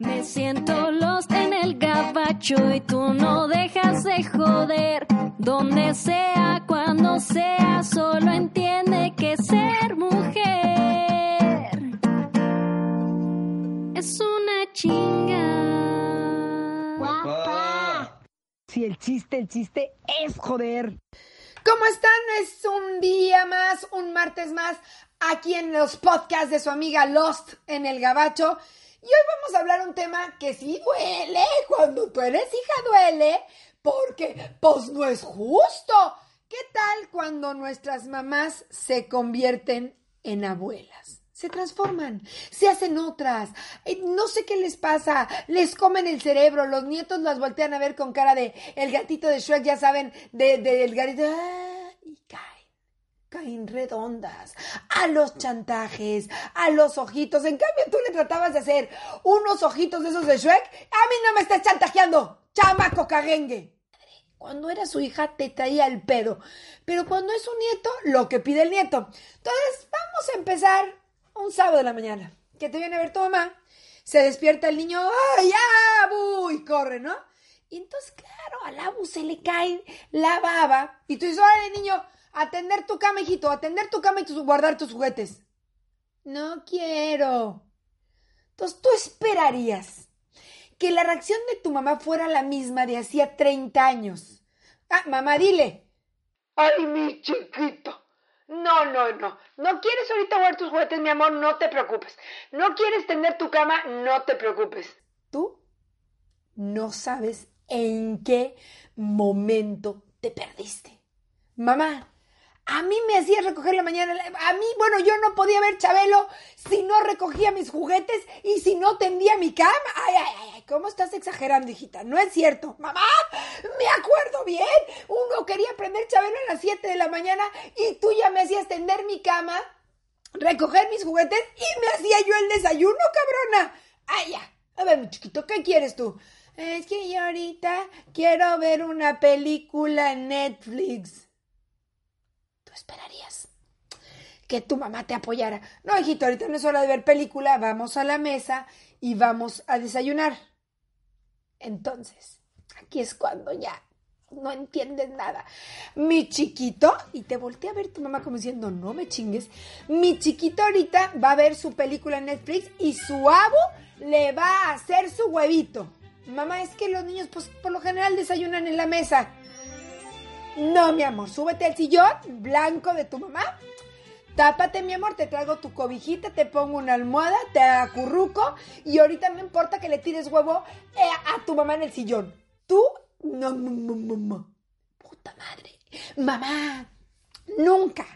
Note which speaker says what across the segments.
Speaker 1: Me siento lost en el gabacho y tú no dejas de joder. Donde sea, cuando sea, solo entiende que ser mujer es una chinga.
Speaker 2: Guapa.
Speaker 3: Si el chiste, el chiste es joder.
Speaker 2: ¿Cómo están? Es un día más, un martes más, aquí en los podcasts de su amiga Lost en el Gabacho. Y hoy vamos a hablar un tema que sí duele. Cuando tú eres hija duele, porque pues no es justo. ¿Qué tal cuando nuestras mamás se convierten en abuelas? se transforman, se hacen otras. Eh, no sé qué les pasa, les comen el cerebro, los nietos las voltean a ver con cara de el gatito de Shrek, ya saben, del de, el gatito, ¡ah! Caen, redondas, a los chantajes, a los ojitos. En cambio, tú le tratabas de hacer unos ojitos de esos de Shrek, a mí no me estás chantajeando, chamaco cagengue. Cuando era su hija te traía el pedo, pero cuando es un nieto, lo que pide el nieto. Entonces, vamos a empezar un sábado de la mañana, que te viene a ver tu mamá, se despierta el niño, ¡ay, abu! Y corre, ¿no? Y entonces, claro, al abu se le cae la baba. Y tú dices, órale, niño, atender tu cama, hijito, atender tu cama y guardar tus juguetes. No quiero. Entonces, tú esperarías que la reacción de tu mamá fuera la misma de hacía 30 años. Ah, mamá, dile. Ay, mi chiquito. No, no, no. No quieres ahorita jugar tus juguetes, mi amor, no te preocupes. No quieres tender tu cama, no te preocupes. Tú no sabes en qué momento te perdiste. Mamá, a mí me hacía recoger la mañana. A mí, bueno, yo no podía ver Chabelo si no recogía mis juguetes y si no tendía mi cama. Ay, ay, ay, ¿cómo estás exagerando, hijita? No es cierto. Mamá, me acuerdo bien. Uno quería prender Chabelo a las 7 de la mañana y tú ya me hacías tender mi cama, recoger mis juguetes y me hacía yo el desayuno, cabrona. Ay, ya. A ver, mi chiquito, ¿qué quieres tú? Es que yo ahorita quiero ver una película en Netflix esperarías que tu mamá te apoyara. No, hijito, ahorita no es hora de ver película, vamos a la mesa y vamos a desayunar. Entonces, aquí es cuando ya no entiendes nada. Mi chiquito, y te volteé a ver tu mamá como diciendo, no me chingues, mi chiquito ahorita va a ver su película en Netflix y su abo le va a hacer su huevito. Mamá, es que los niños, pues por lo general desayunan en la mesa. No, mi amor, súbete al sillón blanco de tu mamá. Tápate, mi amor, te traigo tu cobijita, te pongo una almohada, te acurruco y ahorita no importa que le tires huevo eh, a tu mamá en el sillón. Tú, no, no, no, no. Puta madre. Mamá, nunca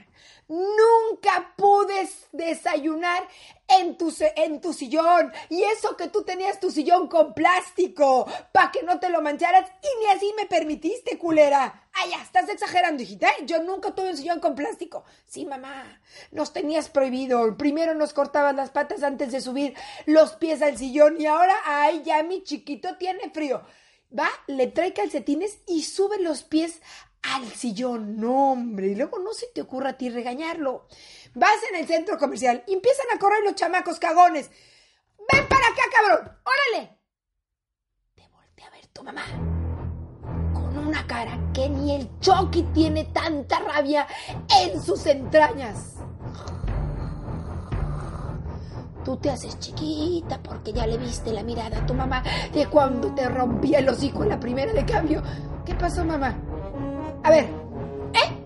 Speaker 2: Nunca pude desayunar en tu, en tu sillón. Y eso que tú tenías tu sillón con plástico, para que no te lo mancharas. Y ni así me permitiste, culera. Ay, ya, estás exagerando, hijita. ¿eh? Yo nunca tuve un sillón con plástico. Sí, mamá, nos tenías prohibido. Primero nos cortabas las patas antes de subir los pies al sillón. Y ahora, ay, ya mi chiquito tiene frío. Va, le trae calcetines y sube los pies al sillón. No, hombre. Y luego no se te ocurra a ti regañarlo. Vas en el centro comercial y empiezan a correr los chamacos cagones. ¡Ven para acá, cabrón! ¡Órale! Te voltea a ver tu mamá. Con una cara que ni el Chucky tiene tanta rabia en sus entrañas. Tú te haces chiquita porque ya le viste la mirada a tu mamá de cuando te rompía el hocico en la primera de cambio. ¿Qué pasó, mamá? A ver, ¿eh?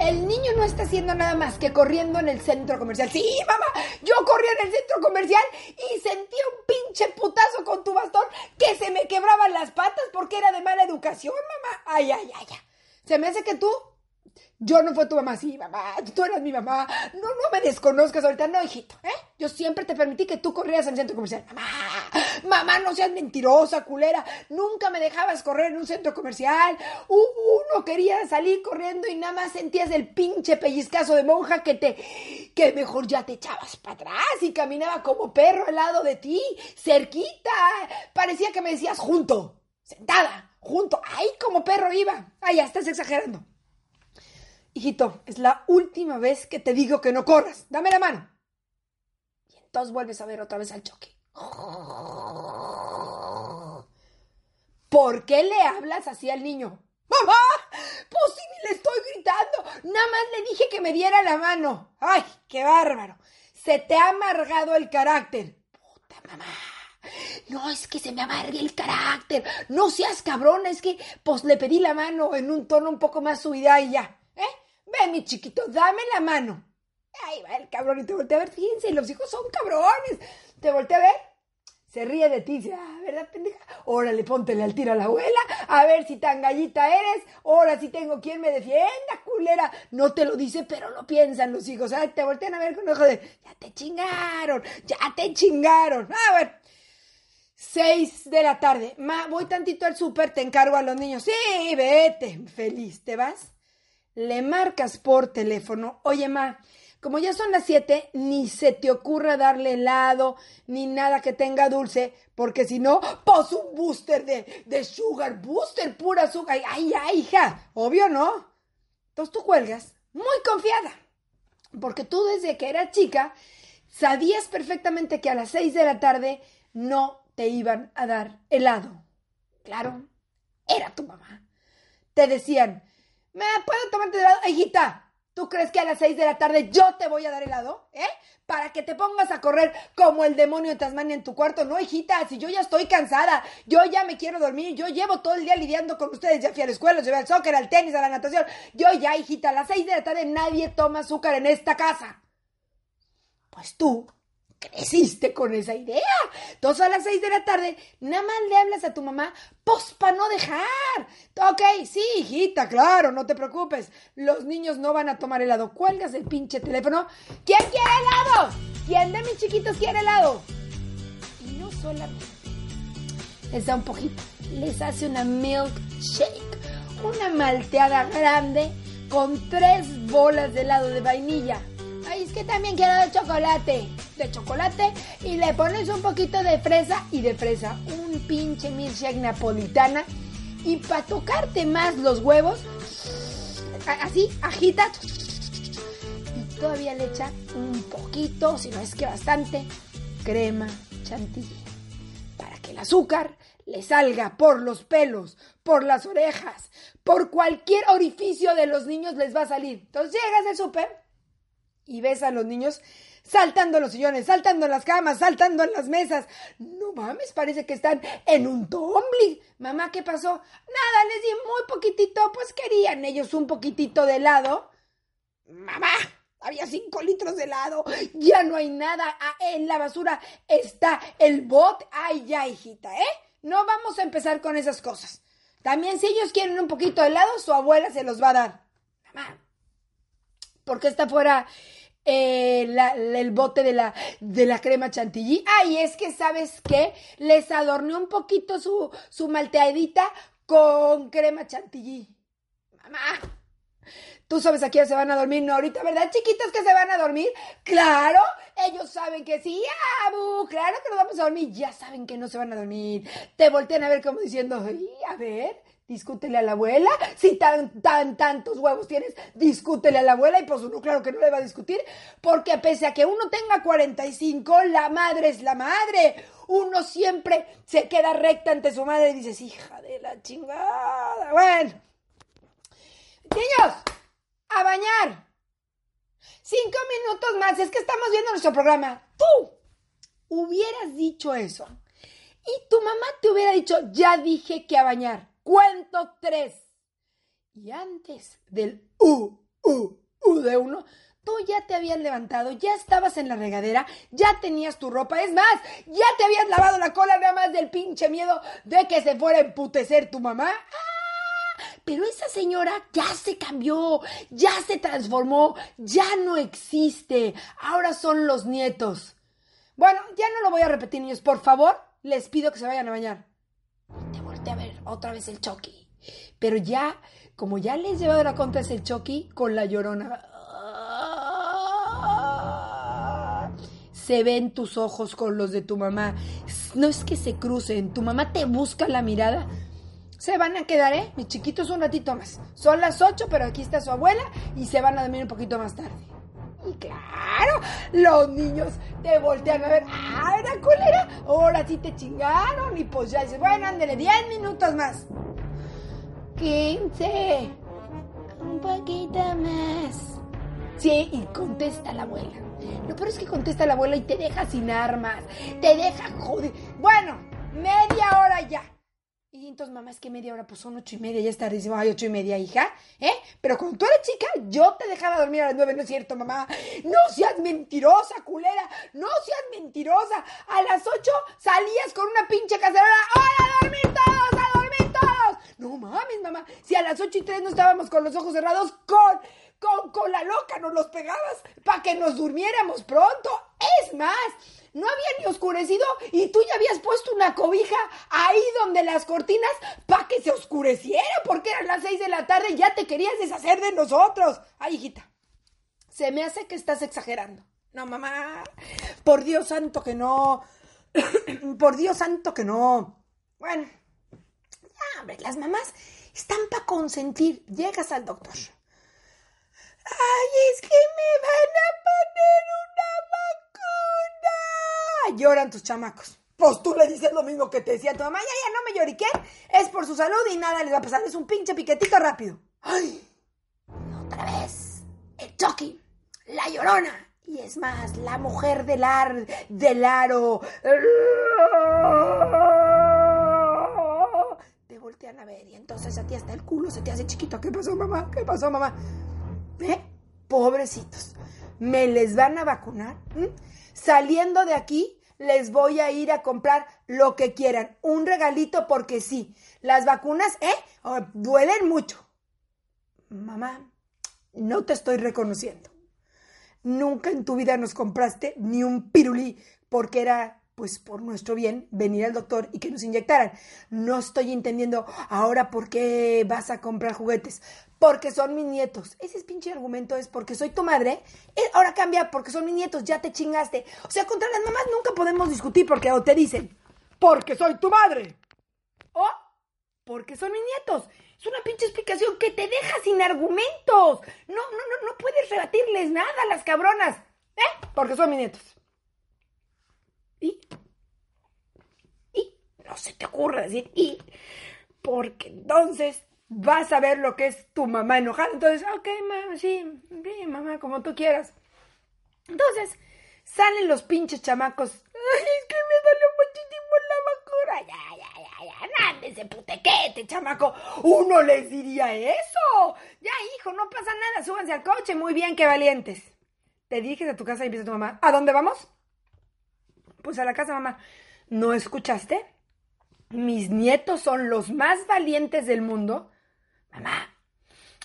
Speaker 2: El niño no está haciendo nada más que corriendo en el centro comercial. Sí, mamá, yo corría en el centro comercial y sentía un pinche putazo con tu bastón que se me quebraban las patas porque era de mala educación, mamá. Ay, ay, ay, ay. Se me hace que tú yo no fue tu mamá, sí, mamá, tú eras mi mamá. No, no me desconozcas ahorita, no, hijito, ¿eh? Yo siempre te permití que tú corrieras el centro comercial. Mamá, mamá, no seas mentirosa, culera. Nunca me dejabas correr en un centro comercial. Uno quería salir corriendo y nada más sentías el pinche pellizcazo de monja que te, que mejor ya te echabas para atrás y caminaba como perro al lado de ti, cerquita. Parecía que me decías junto, sentada, junto. Ay, como perro iba. Ay, ya estás exagerando. Hijito, es la última vez que te digo que no corras. Dame la mano. Y entonces vuelves a ver otra vez al choque. ¿por qué le hablas así al niño? ¡Mamá! Pues si ni le estoy gritando. Nada más le dije que me diera la mano. ¡Ay, qué bárbaro! Se te ha amargado el carácter. Puta mamá. No es que se me amargue el carácter. No seas cabrón, es que pues le pedí la mano en un tono un poco más subida y ya. Ven, mi chiquito, dame la mano. Ahí va el cabrón y te volteé a ver. Fíjense, los hijos son cabrones. Te volteé a ver. Se ríe de ti dice, ah, ¿verdad, pendeja? Órale, póntele al tiro a la abuela, a ver si tan gallita eres, ahora sí tengo quien me defienda, culera. No te lo dice, pero lo piensan los hijos, ¿sabes? Te voltean a ver con ojo de, ya te chingaron, ya te chingaron. Ah, bueno. Seis de la tarde. Ma, voy tantito al súper, te encargo a los niños. Sí, vete. Feliz, ¿te vas? Le marcas por teléfono. Oye, ma, como ya son las siete, ni se te ocurra darle helado, ni nada que tenga dulce, porque si no, pues un booster de, de sugar, booster, pura azúcar. Ay, ay, hija, obvio no. Entonces tú cuelgas, muy confiada, porque tú desde que eras chica, sabías perfectamente que a las seis de la tarde no te iban a dar helado. Claro, era tu mamá. Te decían, ¿me puedo tomarte helado? Hijita, ¿Tú crees que a las seis de la tarde yo te voy a dar helado? ¿Eh? Para que te pongas a correr como el demonio de Tasmania en tu cuarto. No, hijita, si yo ya estoy cansada, yo ya me quiero dormir, yo llevo todo el día lidiando con ustedes, ya fui a la escuela, llevé al soccer, al tenis, a la natación. Yo ya, hijita, a las seis de la tarde nadie toma azúcar en esta casa. Pues tú creciste con esa idea. Entonces a las seis de la tarde, nada más le hablas a tu mamá, pues para no dejar. Ok, sí, hijita, claro, no te preocupes. Los niños no van a tomar helado. Cuelgas el pinche teléfono. ¿Quién quiere helado? ¿Quién de mis chiquitos quiere helado? Y no solamente les da un poquito, les hace una milkshake, una malteada grande con tres bolas de helado de vainilla Ay, es que también quiero de chocolate. De chocolate y le pones un poquito de fresa y de fresa. Un pinche milkshake napolitana. Y para tocarte más los huevos, así, agita. Y todavía le echa un poquito, si no es que bastante, crema chantilly. Para que el azúcar le salga por los pelos, por las orejas, por cualquier orificio de los niños les va a salir. Entonces llegas al súper y ves a los niños saltando los sillones, saltando las camas, saltando en las mesas. No mames, parece que están en un tumbling. Mamá, ¿qué pasó? Nada, les di muy poquitito, pues querían ellos un poquitito de helado. Mamá, había cinco litros de helado, ya no hay nada, ah, en la basura está el bot. Ay, ya, hijita, ¿eh? No vamos a empezar con esas cosas. También si ellos quieren un poquito de helado, su abuela se los va a dar. Mamá, ¿por qué está fuera eh, el bote de la, de la crema chantilly. Ay, es que, ¿sabes qué? Les adorné un poquito su, su malteadita con crema chantilly. Mamá, Tú sabes a quién se van a dormir, no ahorita, ¿verdad, chiquitos que se van a dormir? Claro, ellos saben que sí, Abu, claro que nos vamos a dormir, ya saben que no se van a dormir. Te voltean a ver como diciendo, a ver, discútele a la abuela. Si tan, tan, tantos huevos tienes, discútele a la abuela. Y pues uno, claro que no le va a discutir, porque pese a que uno tenga 45, la madre es la madre. Uno siempre se queda recta ante su madre y dices, hija de la chingada. Bueno, niños, a bañar. Cinco minutos más, es que estamos viendo nuestro programa. Tú hubieras dicho eso. Y tu mamá te hubiera dicho, ya dije que a bañar. Cuento tres. Y antes del U, U, U de uno, tú ya te habías levantado, ya estabas en la regadera, ya tenías tu ropa. Es más, ya te habías lavado la cola nada más del pinche miedo de que se fuera a emputecer tu mamá. ¡Ah! Pero esa señora ya se cambió, ya se transformó, ya no existe. Ahora son los nietos. Bueno, ya no lo voy a repetir, niños. Por favor, les pido que se vayan a bañar otra vez el Chucky. Pero ya, como ya les llevado la contra ese Chucky con la llorona. Se ven tus ojos con los de tu mamá. No es que se crucen. Tu mamá te busca la mirada. Se van a quedar, ¿eh? Mis chiquitos un ratito más. Son las 8, pero aquí está su abuela y se van a dormir un poquito más tarde. Y claro, los niños te voltean a ver, ah, era colera, ahora sí te chingaron. Y pues ya dices, bueno, ándele, 10 minutos más. 15. Un poquito más. Sí, y contesta la abuela. Lo peor es que contesta la abuela y te deja sin armas. Te deja joder. Bueno, media hora ya. Mamá, es que media hora, pues son ocho y media, ya está diciendo, ay, ocho y media, hija, ¿eh? Pero cuando tú eras chica, yo te dejaba dormir a las nueve, ¿no es cierto, mamá? No seas mentirosa, culera, no seas mentirosa. A las ocho salías con una pinche cacerola, ¡Hola, a dormir todos, a dormir todos! No si a las ocho y tres no estábamos con los ojos cerrados, con, con, con la loca nos los pegabas para que nos durmiéramos pronto. Es más, no había ni oscurecido y tú ya habías puesto una cobija ahí donde las cortinas para que se oscureciera porque eran las seis de la tarde y ya te querías deshacer de nosotros. Ay, hijita, se me hace que estás exagerando. No, mamá, por Dios santo que no. por Dios santo que no. Bueno, ya, hombre, las mamás están para consentir. Llegas al doctor. Ay, es que me van a poner una vacuna. Lloran tus chamacos. Pues tú le dices lo mismo que te decía tu mamá. Ya, ya, no me lloriquen. Es por su salud y nada les va a pasar. Es un pinche piquetito rápido. Ay, otra vez. El Chucky. La llorona. Y es más, la mujer del ar, del aro. A ver y entonces a ti hasta el culo se te hace chiquito. ¿Qué pasó, mamá? ¿Qué pasó, mamá? ¿Eh? Pobrecitos. ¿Me les van a vacunar? Saliendo de aquí, les voy a ir a comprar lo que quieran. Un regalito porque sí. Las vacunas, ¿eh? Oh, duelen mucho. Mamá, no te estoy reconociendo. Nunca en tu vida nos compraste ni un pirulí porque era, pues, por nuestro bien venir al doctor y que nos inyectaran. No estoy entendiendo ahora por qué vas a comprar juguetes. Porque son mis nietos. Ese es pinche argumento es porque soy tu madre. Eh, ahora cambia porque son mis nietos. Ya te chingaste. O sea, contra las mamás nunca podemos discutir porque o te dicen porque soy tu madre. O porque son mis nietos. Es una pinche explicación que te deja sin argumentos. No, no, no, no puedes rebatirles nada a las cabronas. ¿Eh? Porque son mis nietos. ¿Y? ¿Y? No se te ocurra decir ¿y? Porque entonces vas a ver lo que es tu mamá enojada. Entonces, ok, mamá, sí, sí, mamá, como tú quieras. Entonces, salen los pinches chamacos. Ay, es que me dolió muchísimo la vacuna. Ya, ya, ya, ya, nándese putequete, chamaco. Uno les diría eso. Ya, hijo, no pasa nada, súbanse al coche. Muy bien, qué valientes. Te diriges a tu casa y empieza tu mamá. ¿A dónde vamos? Pues a la casa, mamá. ¿No escuchaste? Mis nietos son los más valientes del mundo. Mamá,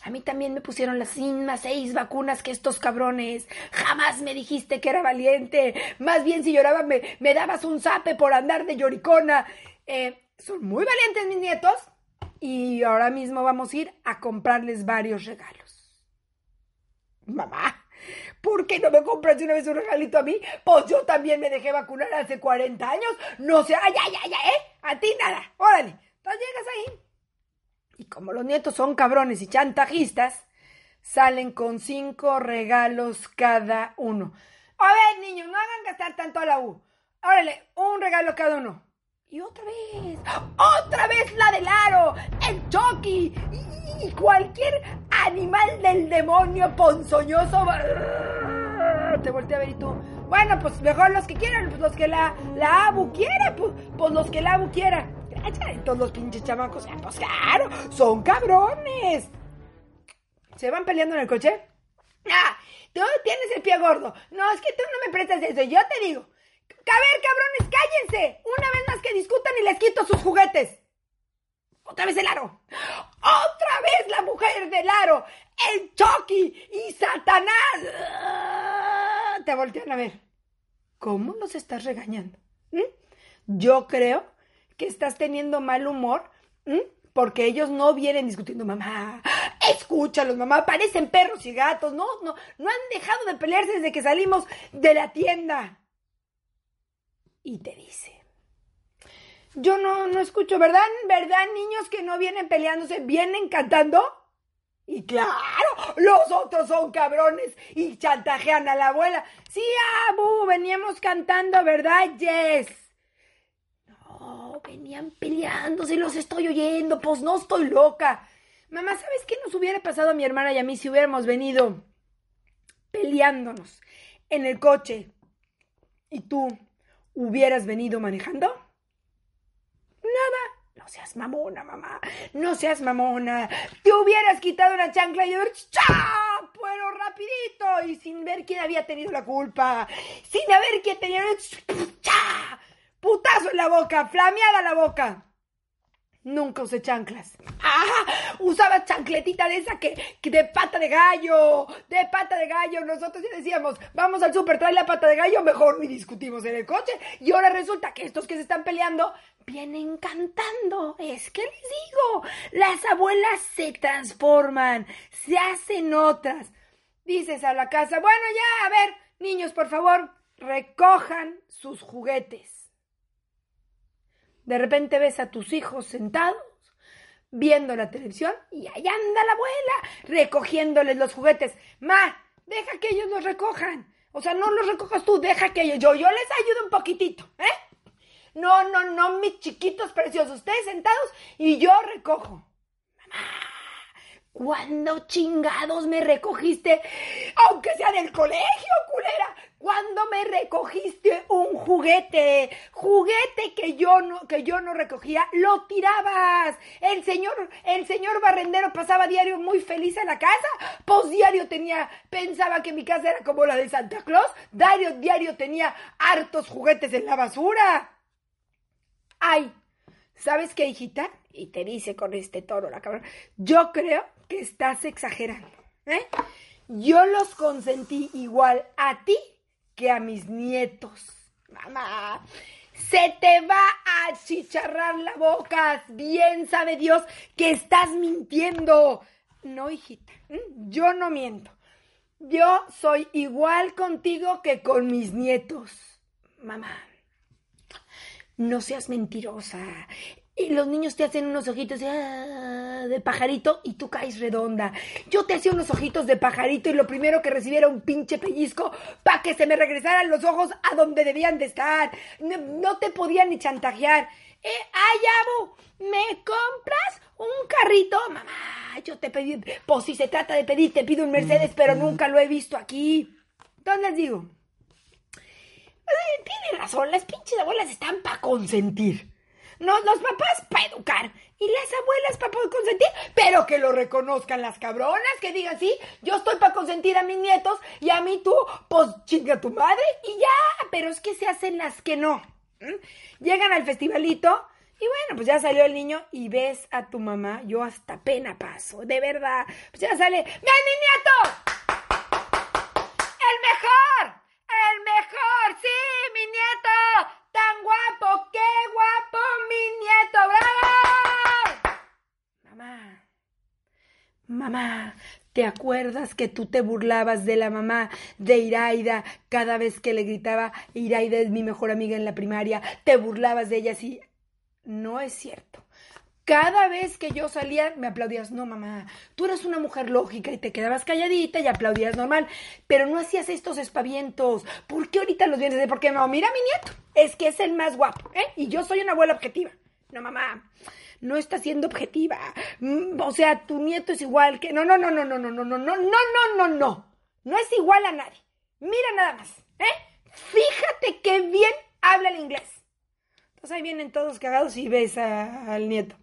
Speaker 2: a mí también me pusieron las mismas seis vacunas que estos cabrones. Jamás me dijiste que era valiente. Más bien si lloraba me, me dabas un zape por andar de lloricona. Eh, son muy valientes mis nietos. Y ahora mismo vamos a ir a comprarles varios regalos. Mamá, ¿por qué no me compras de una vez un regalito a mí? Pues yo también me dejé vacunar hace 40 años. No sé, ay, ay, ay, ¿eh? A ti nada. Órale. Entonces llegas ahí. Y como los nietos son cabrones y chantajistas, salen con cinco regalos cada uno. A ver, niños, no hagan gastar tanto a la U. Órale, un regalo cada uno. Y otra vez, otra vez la del aro, el Chucky y cualquier animal del demonio ponzoñoso. Te volteé a ver y tú. Bueno, pues mejor los que quieran, pues los que la, la Abu quiera, pues, pues los que la Abu quiera. Todos los pinches chamacos, pues claro, son cabrones. ¿Se van peleando en el coche? Ah, tú tienes el pie gordo. No, es que tú no me prestas eso. Yo te digo. A cabrones, cállense. Una vez más que discutan y les quito sus juguetes. Otra vez el aro. Otra vez la mujer del aro. El Chucky y Satanás. Te voltean a ver. ¿Cómo los estás regañando? ¿Mm? Yo creo que estás teniendo mal humor porque ellos no vienen discutiendo, mamá, escúchalos, mamá, parecen perros y gatos, no, no, no han dejado de pelearse desde que salimos de la tienda. Y te dice, yo no, no escucho, ¿verdad? ¿Verdad, niños que no vienen peleándose, vienen cantando? Y claro, los otros son cabrones y chantajean a la abuela. Sí, Abu, veníamos cantando, ¿verdad, Jess? No, venían peleándose, los estoy oyendo, pues no estoy loca. Mamá, ¿sabes qué nos hubiera pasado a mi hermana y a mí si hubiéramos venido peleándonos en el coche y tú hubieras venido manejando? Nada. No seas mamona, mamá. No seas mamona. Te hubieras quitado una chancla y haber ¡cha! Pero rapidito y sin ver quién había tenido la culpa. Sin haber quién tenía ¡cha! Putazo en la boca, flameada la boca. Nunca usé chanclas. ¡Ah! Usaba chancletita de esa que, que, de pata de gallo. De pata de gallo. Nosotros ya decíamos, vamos al súper, trae la pata de gallo, mejor ni discutimos en el coche. Y ahora resulta que estos que se están peleando vienen cantando. Es que les digo, las abuelas se transforman, se hacen otras. Dices a la casa, bueno ya, a ver, niños, por favor, recojan sus juguetes. De repente ves a tus hijos sentados viendo la televisión y ahí anda la abuela recogiéndoles los juguetes. Ma, deja que ellos los recojan. O sea, no los recojas tú, deja que ellos. Yo, yo les ayudo un poquitito, ¿eh? No, no, no, mis chiquitos preciosos, ustedes sentados y yo recojo. Mamá, ¿cuándo chingados me recogiste? Aunque sea del colegio, culera. ¿Cuándo me recogiste un juguete? Juguete que yo no, que yo no recogía, lo tirabas. El señor, el señor barrendero pasaba diario muy feliz en la casa. Pues diario tenía, pensaba que mi casa era como la de Santa Claus. Diario, diario tenía hartos juguetes en la basura. Ay, ¿sabes qué, hijita? Y te dice con este toro la cabrón. Yo creo que estás exagerando. ¿eh? Yo los consentí igual a ti que a mis nietos. Mamá, se te va a chicharrar la boca. Bien sabe Dios que estás mintiendo. No, hijita, yo no miento. Yo soy igual contigo que con mis nietos. Mamá, no seas mentirosa. Y los niños te hacen unos ojitos de, ah, de, pajarito y tú caes redonda. Yo te hacía unos ojitos de pajarito y lo primero que recibiera un pinche pellizco para que se me regresaran los ojos a donde debían de estar. No, no te podían ni chantajear. Eh, ay, Abu, ¿me compras un carrito? Mamá, yo te pedí, pues si se trata de pedir, te pido un Mercedes, pero nunca lo he visto aquí. Entonces les digo, tiene razón, las pinches abuelas están para consentir. No, los papás para educar y las abuelas para poder consentir, pero que lo reconozcan las cabronas, que digan, sí, yo estoy para consentir a mis nietos y a mí tú, pues chinga tu madre y ya, pero es que se hacen las que no. Llegan al festivalito y bueno, pues ya salió el niño y ves a tu mamá, yo hasta pena paso, de verdad, pues ya sale, ¡mi nieto! ¡El mejor! ¡El mejor! ¡Sí, mi nieto! ¡Tan guapo! ¡Qué guapo mi nieto! ¡Bravo! Mamá, mamá, ¿te acuerdas que tú te burlabas de la mamá de Iraida cada vez que le gritaba, Iraida es mi mejor amiga en la primaria? Te burlabas de ella así. No es cierto. Cada vez que yo salía, me aplaudías. No, mamá, tú eras una mujer lógica y te quedabas calladita y aplaudías normal, pero no hacías estos espavientos. ¿Por qué ahorita los vienes de? Porque no, mira mi nieto, es que es el más guapo, ¿eh? Y yo soy una abuela objetiva. No, mamá, no está siendo objetiva. O sea, tu nieto es igual que. No, no, no, no, no, no, no, no, no, no, no, no, no. No es igual a nadie. Mira nada más, ¿eh? Fíjate qué bien habla el inglés. Entonces ahí vienen todos cagados y ves al nieto.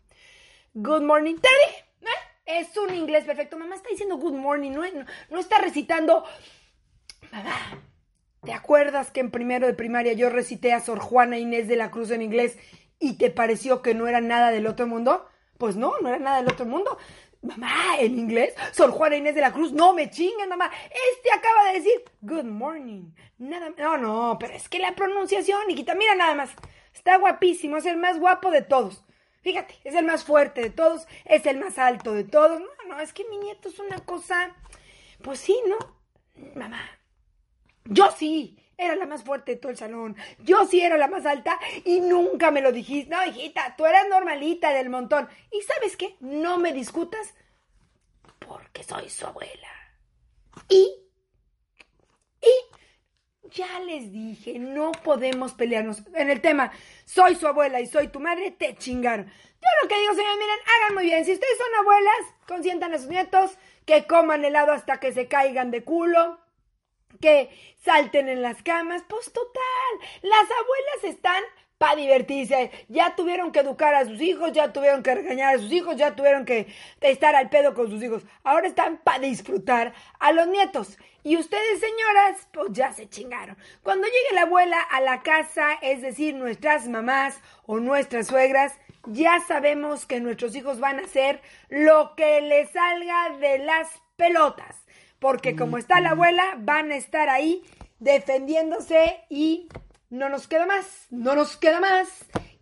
Speaker 2: Good morning, Teddy. ¿Eh? Es un inglés perfecto. Mamá está diciendo good morning, no, no, está recitando. Mamá, ¿te acuerdas que en primero de primaria yo recité a Sor Juana Inés de la Cruz en inglés y te pareció que no era nada del otro mundo? Pues no, no era nada del otro mundo. Mamá, en inglés, Sor Juana Inés de la Cruz, no me chinguen, mamá. Este acaba de decir good morning. Nada, no, no, pero es que la pronunciación, hijita, mira nada más. Está guapísimo, es el más guapo de todos. Fíjate, es el más fuerte de todos, es el más alto de todos. No, no, es que mi nieto es una cosa. Pues sí, ¿no? Mamá. Yo sí, era la más fuerte de todo el salón. Yo sí era la más alta y nunca me lo dijiste. No, hijita, tú eras normalita del montón. ¿Y sabes qué? No me discutas. ¿Por porque soy su abuela. Y, y, ya les dije, no podemos pelearnos. En el tema, soy su abuela y soy tu madre, te chingaron. Yo lo que digo, señores, miren, hagan muy bien. Si ustedes son abuelas, consientan a sus nietos, que coman helado hasta que se caigan de culo, que salten en las camas. Pues total, las abuelas están para divertirse. Ya tuvieron que educar a sus hijos, ya tuvieron que regañar a sus hijos, ya tuvieron que estar al pedo con sus hijos. Ahora están para disfrutar a los nietos. Y ustedes, señoras, pues ya se chingaron. Cuando llegue la abuela a la casa, es decir, nuestras mamás o nuestras suegras, ya sabemos que nuestros hijos van a hacer lo que les salga de las pelotas. Porque como está la abuela, van a estar ahí defendiéndose y no nos queda más, no nos queda más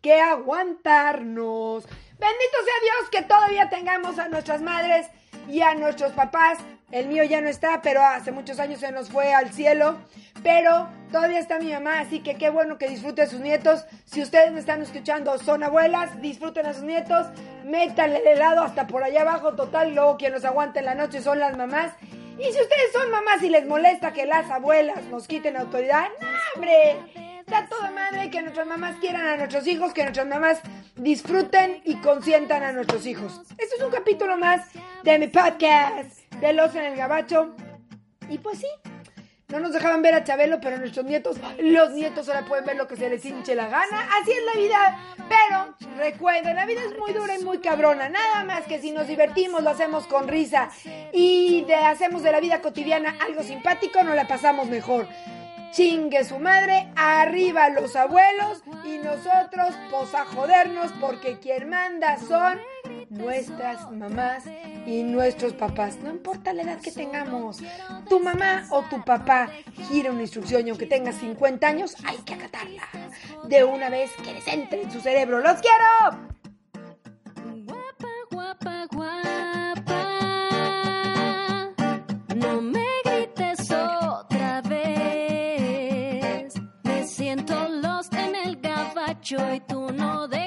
Speaker 2: que aguantarnos. Bendito sea Dios que todavía tengamos a nuestras madres y a nuestros papás. El mío ya no está, pero hace muchos años se nos fue al cielo. Pero todavía está mi mamá, así que qué bueno que disfrute a sus nietos. Si ustedes me están escuchando, son abuelas, disfruten a sus nietos, métanle el helado hasta por allá abajo, total, luego quien los aguanta en la noche son las mamás. Y si ustedes son mamás y les molesta que las abuelas nos quiten autoridad, ¡no, hombre! Está toda madre que nuestras mamás quieran a nuestros hijos, que nuestras mamás disfruten y consientan a nuestros hijos. Este es un capítulo más de mi podcast de Los en el Gabacho. Y pues sí, no nos dejaban ver a Chabelo, pero nuestros nietos, los nietos ahora pueden ver lo que se les hinche la gana. Así es la vida. Pero recuerden, la vida es muy dura y muy cabrona. Nada más que si nos divertimos, lo hacemos con risa y de, hacemos de la vida cotidiana algo simpático, nos la pasamos mejor chingue su madre, arriba los abuelos y nosotros pues a jodernos porque quien manda son nuestras mamás y nuestros papás. No importa la edad que tengamos, tu mamá o tu papá gira una instrucción y aunque tengas 50 años hay que acatarla. De una vez que les entre en su cerebro. ¡Los quiero!
Speaker 1: Guapa, guapa, guapa. No me grites otra vez. Me siento lost en el gabacho y tú no dejas.